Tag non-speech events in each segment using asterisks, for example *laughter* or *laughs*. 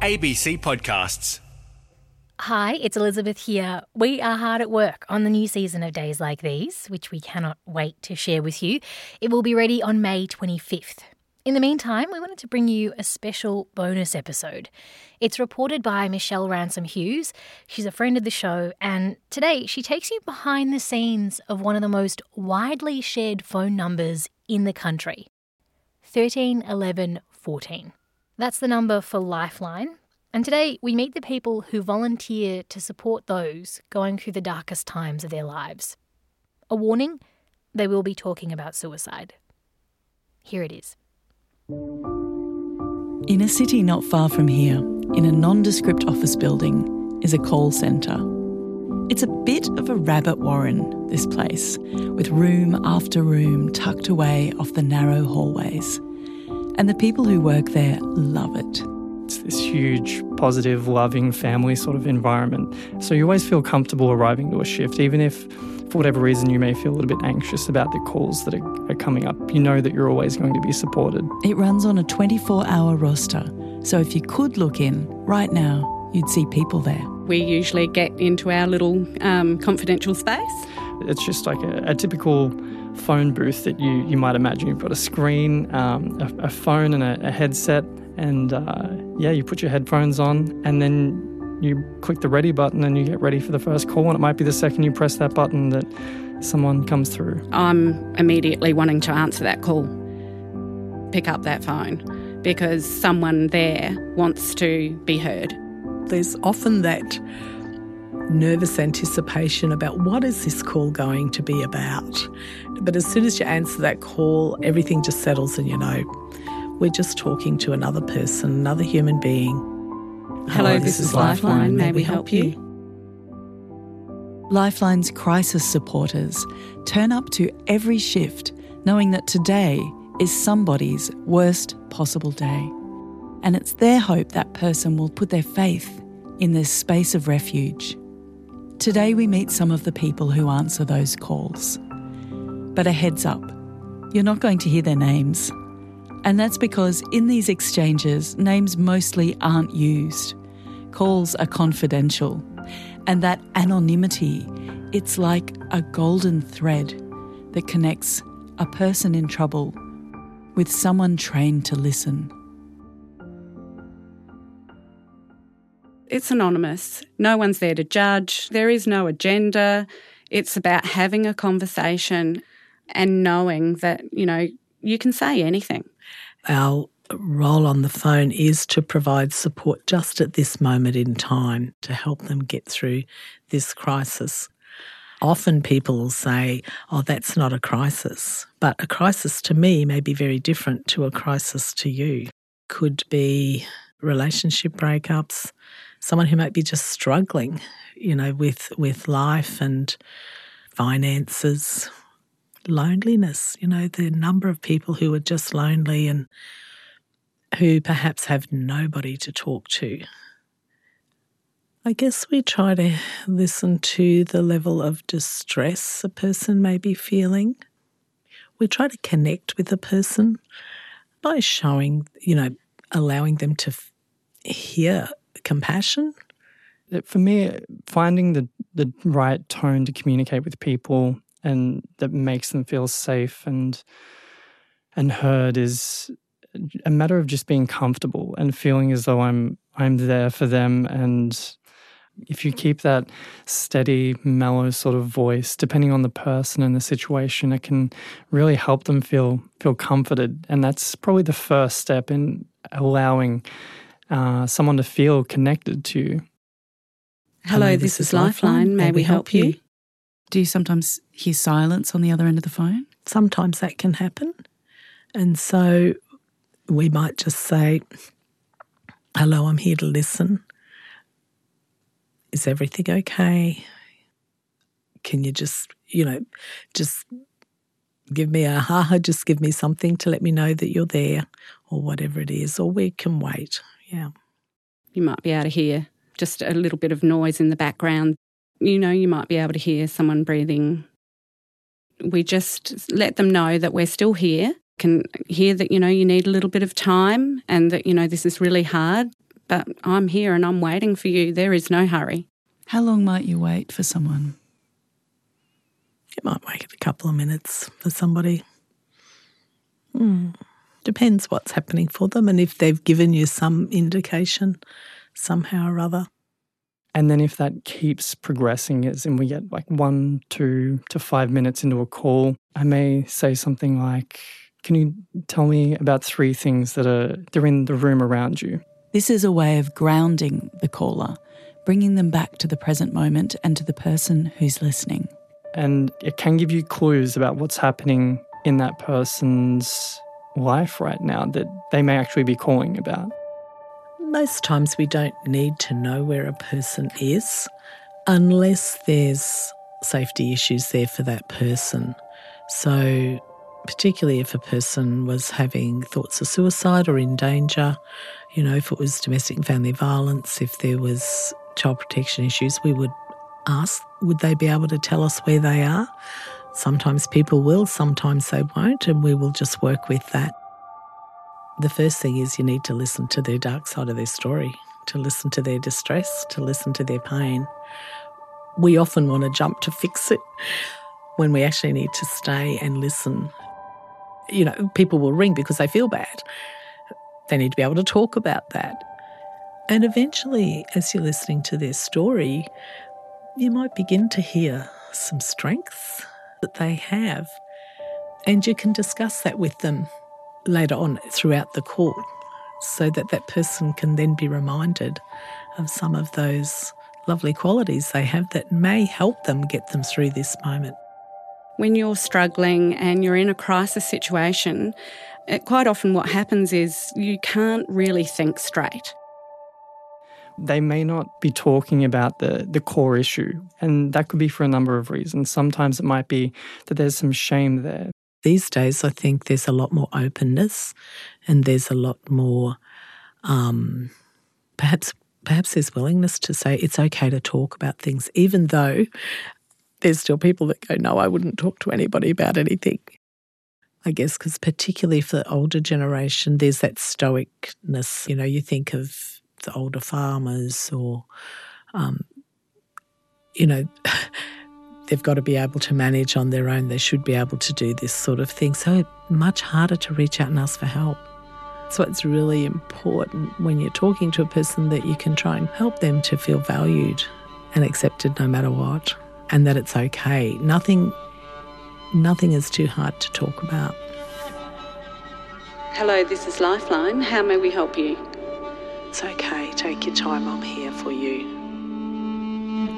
ABC Podcasts. Hi, it's Elizabeth here. We are hard at work on the new season of Days Like These, which we cannot wait to share with you. It will be ready on May 25th. In the meantime, we wanted to bring you a special bonus episode. It's reported by Michelle Ransom Hughes. She's a friend of the show, and today she takes you behind the scenes of one of the most widely shared phone numbers in the country 13 11 14. That's the number for Lifeline. And today we meet the people who volunteer to support those going through the darkest times of their lives. A warning they will be talking about suicide. Here it is. In a city not far from here, in a nondescript office building, is a call centre. It's a bit of a rabbit warren, this place, with room after room tucked away off the narrow hallways and the people who work there love it. It's this huge, positive, loving family sort of environment. So you always feel comfortable arriving to a shift, even if for whatever reason you may feel a little bit anxious about the calls that are, are coming up. You know that you're always going to be supported. It runs on a 24 hour roster. So if you could look in right now, you'd see people there. We usually get into our little um, confidential space. It's just like a, a typical phone booth that you, you might imagine. You've got a screen, um, a, a, phone, and a, a headset. And uh, yeah, you put your headphones on, and then you click the ready button and you get ready for the first call. And it might be the second you press that button that someone comes through. I'm immediately wanting to answer that call, pick up that phone, because someone there wants to be heard. There's often that nervous anticipation about what is this call going to be about. But as soon as you answer that call, everything just settles and you know, we're just talking to another person, another human being. Hello, Hello this, is Lifeline. Lifeline. May we help you? Lifeline's crisis supporters turn up to every shift knowing that today is somebody's worst possible day. And it's their hope that person will put their faith in this space of refuge. Today, we meet some of the people who answer those calls. But a heads up, you're not going to hear their names. And that's because in these exchanges, names mostly aren't used. Calls are confidential. And that anonymity, it's like a golden thread that connects a person in trouble with someone trained to listen. It's anonymous. No one's there to judge. There is no agenda. It's about having a conversation and knowing that, you know, you can say anything. Our role on the phone is to provide support just at this moment in time to help them get through this crisis. Often people will say, Oh, that's not a crisis. But a crisis to me may be very different to a crisis to you. Could be relationship breakups, someone who might be just struggling, you know, with with life and finances, loneliness, you know, the number of people who are just lonely and who perhaps have nobody to talk to. I guess we try to listen to the level of distress a person may be feeling. We try to connect with a person by showing, you know, allowing them to hear compassion? For me, finding the, the right tone to communicate with people and that makes them feel safe and and heard is a matter of just being comfortable and feeling as though I'm I'm there for them and if you keep that steady, mellow sort of voice, depending on the person and the situation, it can really help them feel feel comforted. And that's probably the first step in allowing uh, someone to feel connected to. Hello, this, this is Lifeline. May, May we help you? Do you sometimes hear silence on the other end of the phone? Sometimes that can happen. And so we might just say, Hello, I'm here to listen. Is everything okay? Can you just, you know, just give me a ha, just give me something to let me know that you're there or whatever it is, or we can wait. Yeah. You might be able to hear just a little bit of noise in the background. You know, you might be able to hear someone breathing. We just let them know that we're still here, can hear that, you know, you need a little bit of time and that, you know, this is really hard, but I'm here and I'm waiting for you. There is no hurry. How long might you wait for someone? You might wait a couple of minutes for somebody. Hmm. Depends what's happening for them and if they've given you some indication somehow or other. And then if that keeps progressing, as in we get like one, two to five minutes into a call, I may say something like, Can you tell me about three things that are they're in the room around you? This is a way of grounding the caller, bringing them back to the present moment and to the person who's listening. And it can give you clues about what's happening in that person's life right now that they may actually be calling about. Most times we don't need to know where a person is unless there's safety issues there for that person. So, particularly if a person was having thoughts of suicide or in danger, you know, if it was domestic and family violence, if there was child protection issues, we would ask, would they be able to tell us where they are? Sometimes people will, sometimes they won't, and we will just work with that. The first thing is you need to listen to their dark side of their story, to listen to their distress, to listen to their pain. We often want to jump to fix it when we actually need to stay and listen. You know, people will ring because they feel bad. They need to be able to talk about that. And eventually, as you're listening to their story, you might begin to hear some strengths that they have. And you can discuss that with them later on throughout the call so that that person can then be reminded of some of those lovely qualities they have that may help them get them through this moment. When you're struggling and you're in a crisis situation, it, quite often what happens is you can't really think straight. They may not be talking about the, the core issue, and that could be for a number of reasons. Sometimes it might be that there's some shame there. These days, I think there's a lot more openness and there's a lot more, um, perhaps, perhaps there's willingness to say it's okay to talk about things, even though there's still people that go, no, I wouldn't talk to anybody about anything. I guess because particularly for the older generation, there's that stoicness. You know, you think of the older farmers or, um, you know, *laughs* they've got to be able to manage on their own. They should be able to do this sort of thing. So much harder to reach out and ask for help. So it's really important when you're talking to a person that you can try and help them to feel valued and accepted no matter what, and that it's okay. Nothing nothing is too hard to talk about. Hello, this is Lifeline. How may we help you? It's okay. Take your time. I'm here for you.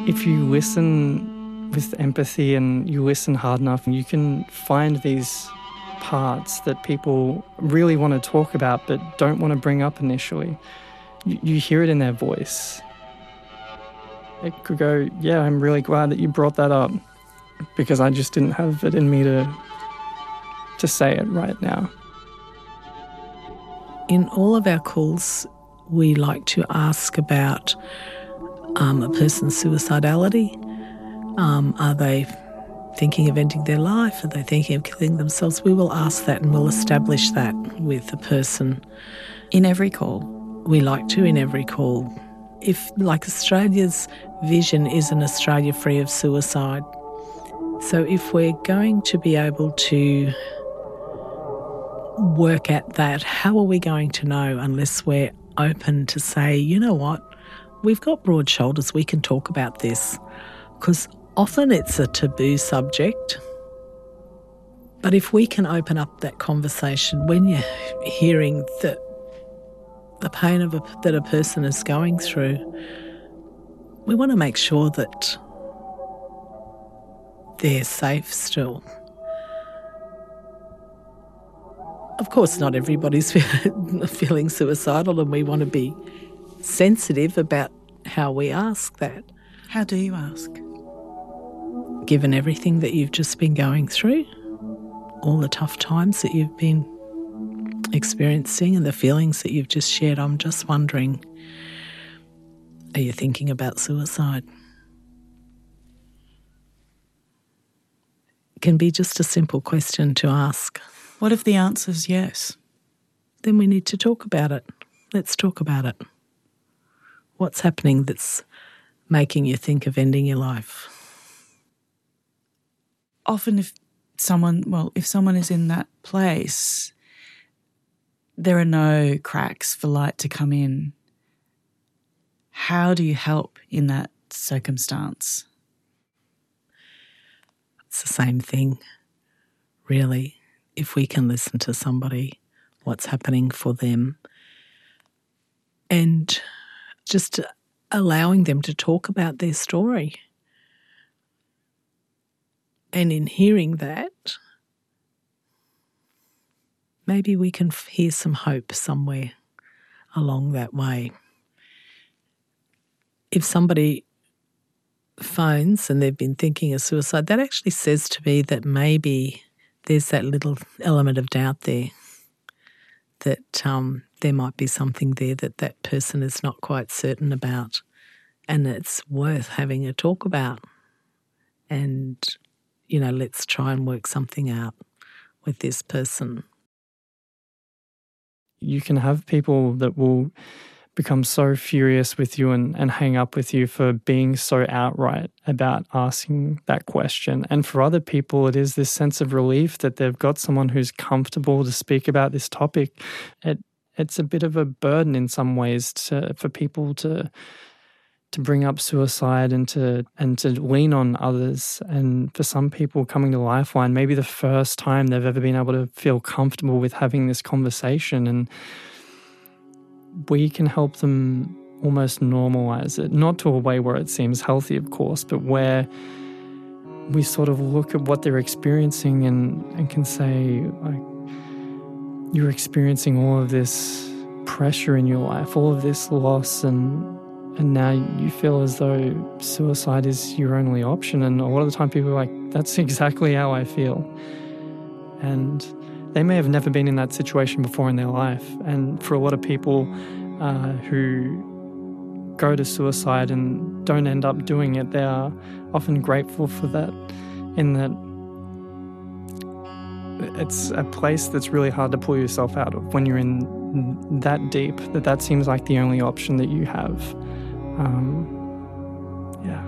If you listen with empathy and you listen hard enough, you can find these parts that people really want to talk about but don't want to bring up initially. You, you hear it in their voice. It could go, Yeah, I'm really glad that you brought that up because I just didn't have it in me to, to say it right now. In all of our calls, we like to ask about um, a person's suicidality. Um, are they thinking of ending their life? Are they thinking of killing themselves? We will ask that and we'll establish that with the person. In every call? We like to in every call. If, like Australia's vision is an Australia free of suicide, so if we're going to be able to work at that, how are we going to know unless we're open to say, you know what, we've got broad shoulders, we can talk about this? Because often it's a taboo subject. But if we can open up that conversation when you're hearing the, the pain of a, that a person is going through, we want to make sure that they're safe still. Of course, not everybody's *laughs* feeling suicidal, and we want to be sensitive about how we ask that. How do you ask? Given everything that you've just been going through, all the tough times that you've been experiencing, and the feelings that you've just shared, I'm just wondering are you thinking about suicide? It can be just a simple question to ask. What if the answer is yes? Then we need to talk about it. Let's talk about it. What's happening that's making you think of ending your life? Often, if someone, well, if someone is in that place, there are no cracks for light to come in. How do you help in that circumstance? It's the same thing, really. If we can listen to somebody, what's happening for them, and just allowing them to talk about their story. And in hearing that, maybe we can hear some hope somewhere along that way. If somebody phones and they've been thinking of suicide, that actually says to me that maybe there's that little element of doubt there that um, there might be something there that that person is not quite certain about, and it's worth having a talk about. And, you know, let's try and work something out with this person. You can have people that will become so furious with you and, and hang up with you for being so outright about asking that question. And for other people, it is this sense of relief that they've got someone who's comfortable to speak about this topic. It it's a bit of a burden in some ways to for people to to bring up suicide and to and to lean on others and for some people coming to lifeline maybe the first time they've ever been able to feel comfortable with having this conversation and we can help them almost normalize it not to a way where it seems healthy of course but where we sort of look at what they're experiencing and, and can say like you're experiencing all of this pressure in your life, all of this loss, and and now you feel as though suicide is your only option. And a lot of the time, people are like, "That's *laughs* exactly how I feel," and they may have never been in that situation before in their life. And for a lot of people uh, who go to suicide and don't end up doing it, they are often grateful for that, in that it's a place that's really hard to pull yourself out of when you're in that deep that that seems like the only option that you have um, yeah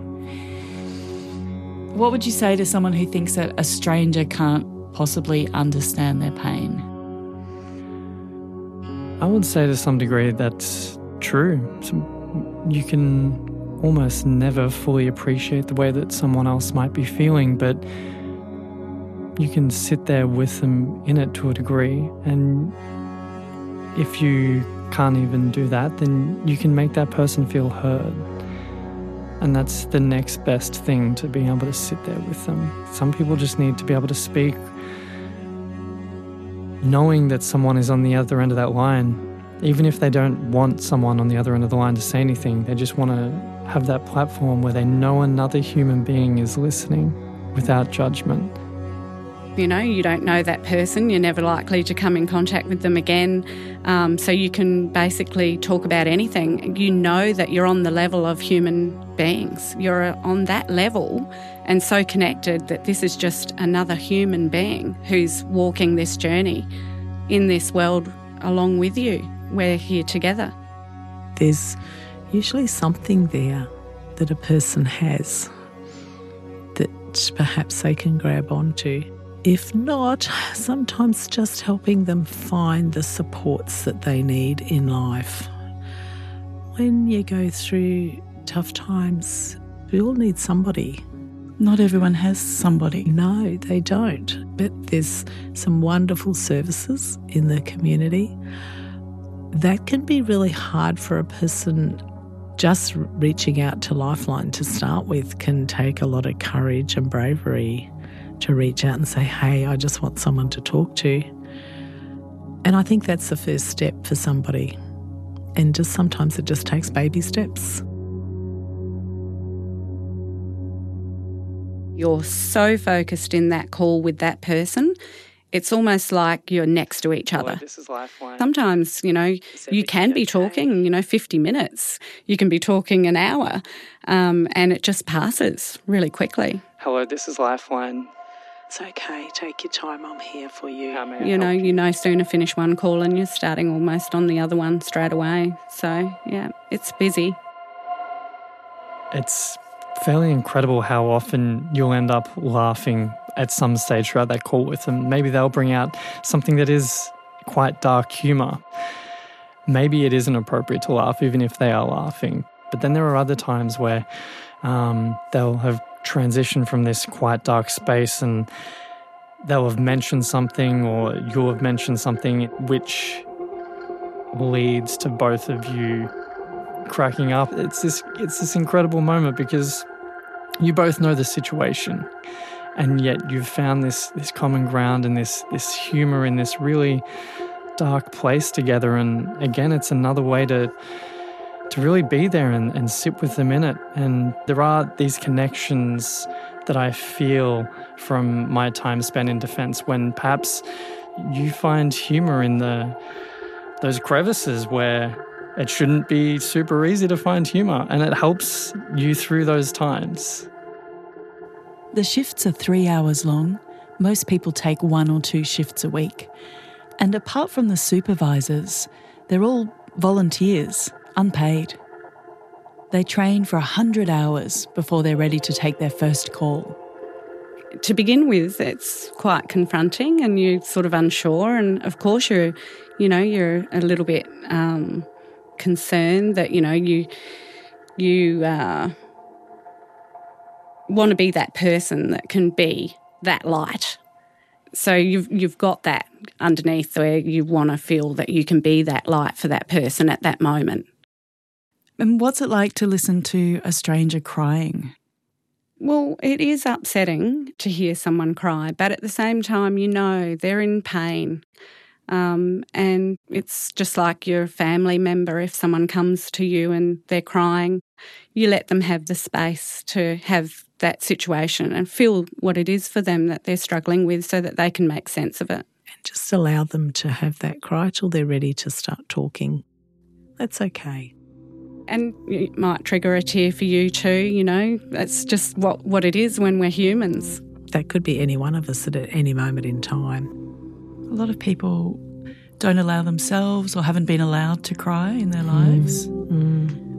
what would you say to someone who thinks that a stranger can't possibly understand their pain i would say to some degree that's true you can almost never fully appreciate the way that someone else might be feeling but you can sit there with them in it to a degree. And if you can't even do that, then you can make that person feel heard. And that's the next best thing to being able to sit there with them. Some people just need to be able to speak knowing that someone is on the other end of that line. Even if they don't want someone on the other end of the line to say anything, they just want to have that platform where they know another human being is listening without judgment. You know, you don't know that person, you're never likely to come in contact with them again. Um, so you can basically talk about anything. You know that you're on the level of human beings, you're on that level and so connected that this is just another human being who's walking this journey in this world along with you. We're here together. There's usually something there that a person has that perhaps they can grab onto. If not, sometimes just helping them find the supports that they need in life. When you go through tough times, we all need somebody. Not everyone has somebody. No, they don't. But there's some wonderful services in the community. That can be really hard for a person. Just reaching out to Lifeline to start with can take a lot of courage and bravery to reach out and say, hey, I just want someone to talk to. And I think that's the first step for somebody. And just sometimes it just takes baby steps. You're so focused in that call with that person. It's almost like you're next to each other. this is Lifeline. Sometimes, you know, you can be talking, you know, 50 minutes. You can be talking an hour, um, and it just passes really quickly. Hello, this is Lifeline. It's okay. Take your time. I'm here for you. How may I You know, help you no sooner finish one call and you're starting almost on the other one straight away. So, yeah, it's busy. it's fairly incredible how often you'll end up laughing at some stage throughout that call with them. Maybe they'll bring out something that is quite dark humour. Maybe it isn't appropriate to laugh, even if they are laughing. But then there are other times where um, they'll have transitioned from this quite dark space and they'll have mentioned something or you'll have mentioned something which leads to both of you cracking up. It's this it's this incredible moment because you both know the situation and yet you've found this this common ground and this this humor in this really dark place together and again it's another way to to really be there and, and sit with them in it and there are these connections that I feel from my time spent in defense when perhaps you find humor in the those crevices where it shouldn't be super easy to find humor and it helps you through those times. The shifts are three hours long. Most people take one or two shifts a week. And apart from the supervisors, they're all volunteers, unpaid. They train for 100 hours before they're ready to take their first call. To begin with, it's quite confronting and you're sort of unsure. And of course, you're, you know, you're a little bit um, concerned that, you know, you, you, uh, want to be that person that can be that light. So you've you've got that underneath where you want to feel that you can be that light for that person at that moment. And what's it like to listen to a stranger crying? Well, it is upsetting to hear someone cry, but at the same time, you know they're in pain. Um, and it's just like your family member. If someone comes to you and they're crying, you let them have the space to have that situation and feel what it is for them that they're struggling with so that they can make sense of it. And just allow them to have that cry till they're ready to start talking. That's okay. And it might trigger a tear for you too, you know. That's just what, what it is when we're humans. That could be any one of us at any moment in time. A lot of people don't allow themselves or haven't been allowed to cry in their lives. Mm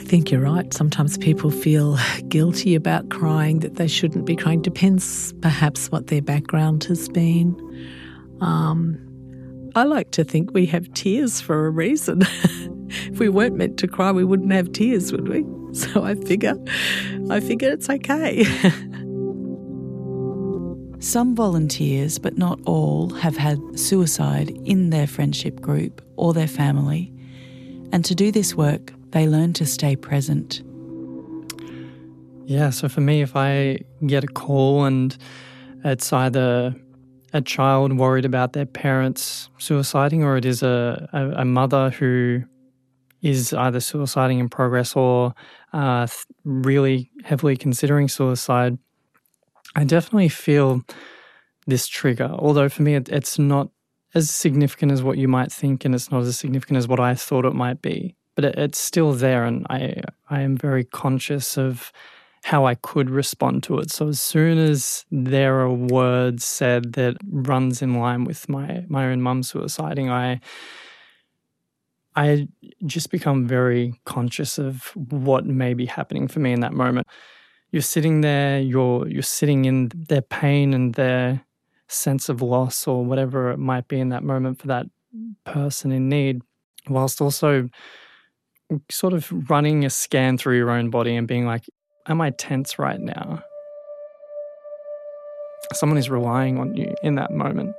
I think you're right. Sometimes people feel *laughs* guilty about crying, that they shouldn't be crying. Depends perhaps what their background has been. Um, I like to think we have tears for a reason. *laughs* if we weren't meant to cry, we wouldn't have tears, would we? *laughs* So I figure, I figure it's okay. *laughs* Some volunteers, but not all, have had suicide in their friendship group or their family. And to do this work, they learn to stay present. Yeah, so for me, if I get a call and it's either a child worried about their parents suiciding or it is a, a, a mother who is either suiciding in progress or uh, really heavily considering suicide, I definitely feel this trigger. Although for me, it, it's not as significant as what you might think, and it's not as significant as what I thought it might be but it, it's still there, and I I am very conscious of how I could respond to it. So as soon as there are words said that runs in line with my my own mum suiciding, I I just become very conscious of what may be happening for me in that moment. You're sitting there, you're you're sitting in their pain and their sense of loss or whatever it might be in that moment for that person in need, whilst also sort of running a scan through your own body and being like, am I tense right now? Someone is relying on you in that moment.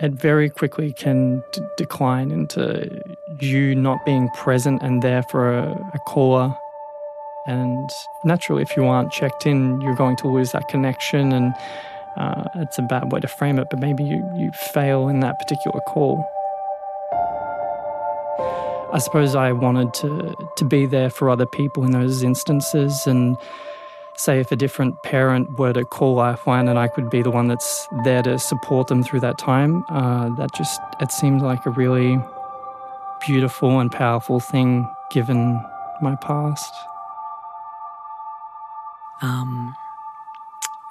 It very quickly can d- decline into you not being present and there for a, a caller. And naturally, if you aren't checked in, you're going to lose that connection. And uh, it's a bad way to frame it, but maybe you, you fail in that particular call. I suppose I wanted to to be there for other people in those instances and say if a different parent were to call Lifeline and I could be the one that's there to support them through that time, uh, that just it seemed like a really beautiful and powerful thing given my past. Um,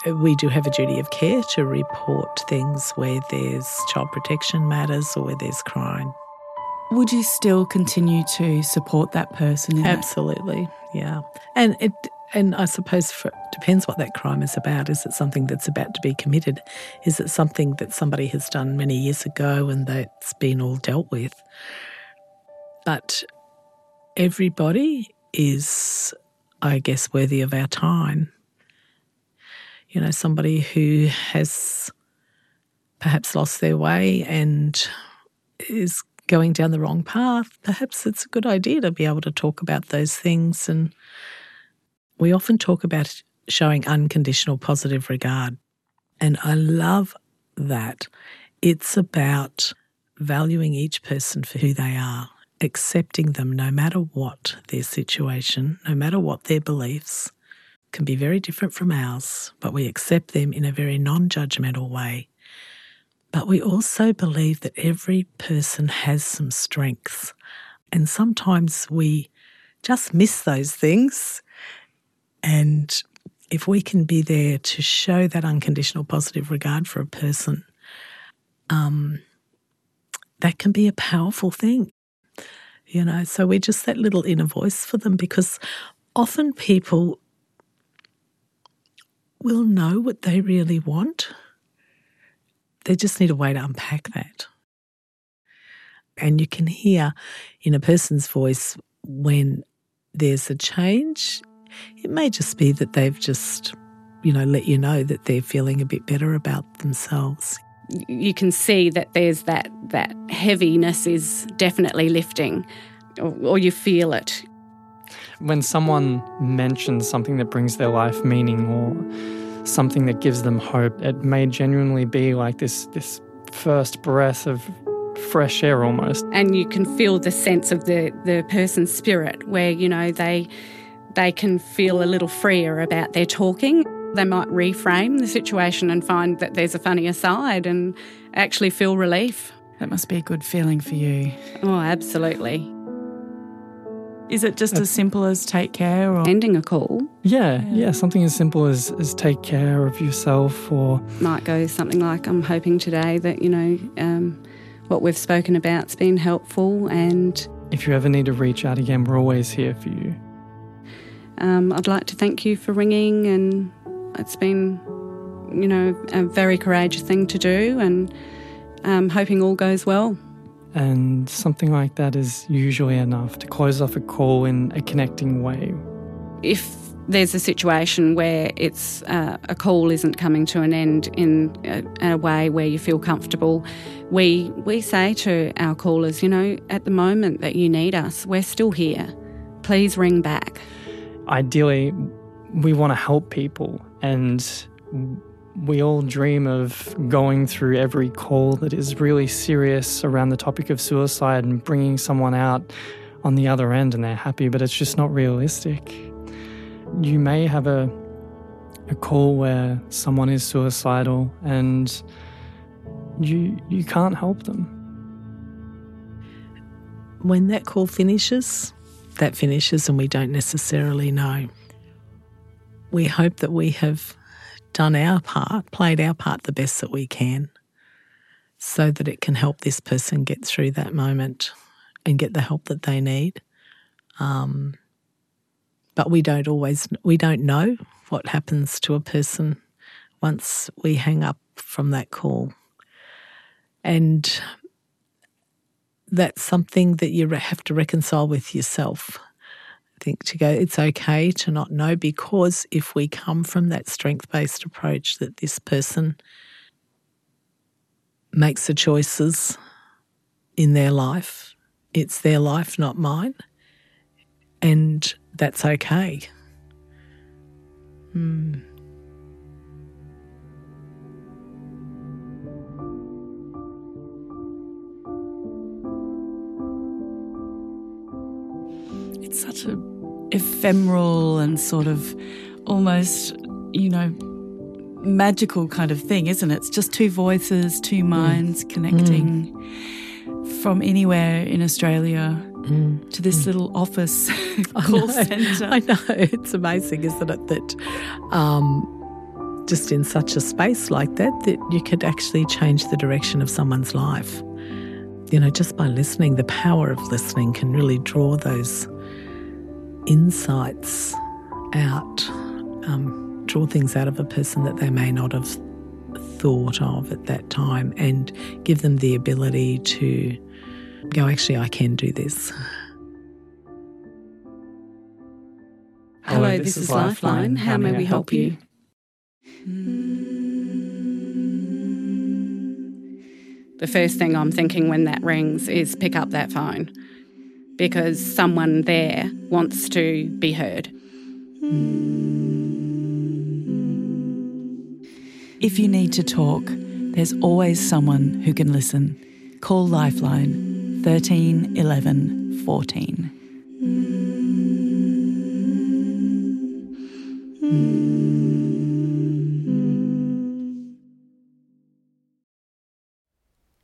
we do have a duty of care to report things where there's child protection matters or where there's crime. would you still continue to support that person? In that? Absolutely, yeah. And it and I suppose for, depends what that crime is about. Is it something that's about to be committed? Is it something that somebody has done many years ago and that's been all dealt with? But everybody is, I guess, worthy of our time. You know, somebody who has perhaps lost their way and is going down the wrong path, perhaps it's a good idea to be able to talk about those things. And we often talk about showing unconditional positive regard. And I love that. It's about valuing each person for who they are, accepting them no matter what their situation, no matter what their beliefs, can be very different from ours, but we accept them in a very non judgmental way. But we also believe that every person has some strengths. And sometimes we just miss those things. And if we can be there to show that unconditional positive regard for a person, um, that can be a powerful thing. You know, so we're just that little inner voice for them because often people will know what they really want they just need a way to unpack that. And you can hear in a person's voice when there's a change. It may just be that they've just, you know, let you know that they're feeling a bit better about themselves. You can see that there's that that heaviness is definitely lifting, or, or you feel it. When someone mentions something that brings their life meaning or something that gives them hope. It may genuinely be like this this first breath of fresh air almost. And you can feel the sense of the, the person's spirit where, you know, they they can feel a little freer about their talking. They might reframe the situation and find that there's a funnier side and actually feel relief. That must be a good feeling for you. Oh, absolutely. Is it just as simple as take care or ending a call? Yeah, yeah, something as simple as, as take care of yourself or might go something like I'm hoping today that, you know, um, what we've spoken about's been helpful and if you ever need to reach out again, we're always here for you. Um, I'd like to thank you for ringing and it's been, you know, a very courageous thing to do and um, hoping all goes well. And something like that is usually enough to close off a call in a connecting way. If there's a situation where it's uh, a call isn't coming to an end in a, a, way where you feel comfortable, we we say to our callers, you know, at the moment that you need us, we're still here. Please ring back. Ideally, we want to help people, and we all dream of going through every call that is really serious around the topic of suicide and bringing someone out on the other end and they're happy, but it's just not realistic. You may have a a call where someone is suicidal and you you can't help them. When that call finishes, that finishes and we don't necessarily know. We hope that we have done our part, played our part the best that we can, so that it can help this person get through that moment and get the help that they need. Um, but we don't always, we don't know what happens to a person once we hang up from that call. And that's something that you have to reconcile with yourself. I think to go, it's okay to not know because if we come from that strength based approach that this person makes the choices in their life, it's their life, not mine. And that's okay. Hmm. It's such a ephemeral and sort of almost, you know, magical kind of thing, isn't it? It's just two voices, two mm. minds mm. connecting mm. from anywhere in Australia mm. to this mm. little office *laughs* call centre. I know. It's amazing, isn't it? That um, just in such a space like that, that you could actually change the direction of someone's life. you know, just by listening, the power of listening can really draw those insights out, um, draw things out of a person that they may not have thought of at that time, and give them the ability to go, actually, I can do this. Hello, this is Lifeline. How may we help you? The first thing I'm thinking when that rings is pick up that phone because someone there wants to be heard. If you need to talk, there's always someone who can listen. Call Lifeline 13 11 14.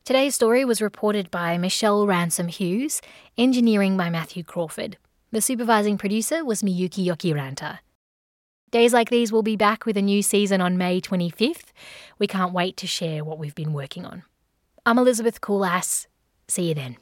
Today's story was reported by Michelle Ransom Hughes, engineering by Matthew Crawford. The supervising producer was Miyuki Yokiranta. Days like these will be back with a new season on May 25th. We can't wait to share what we've been working on. I'm Elizabeth Kulas. See you then.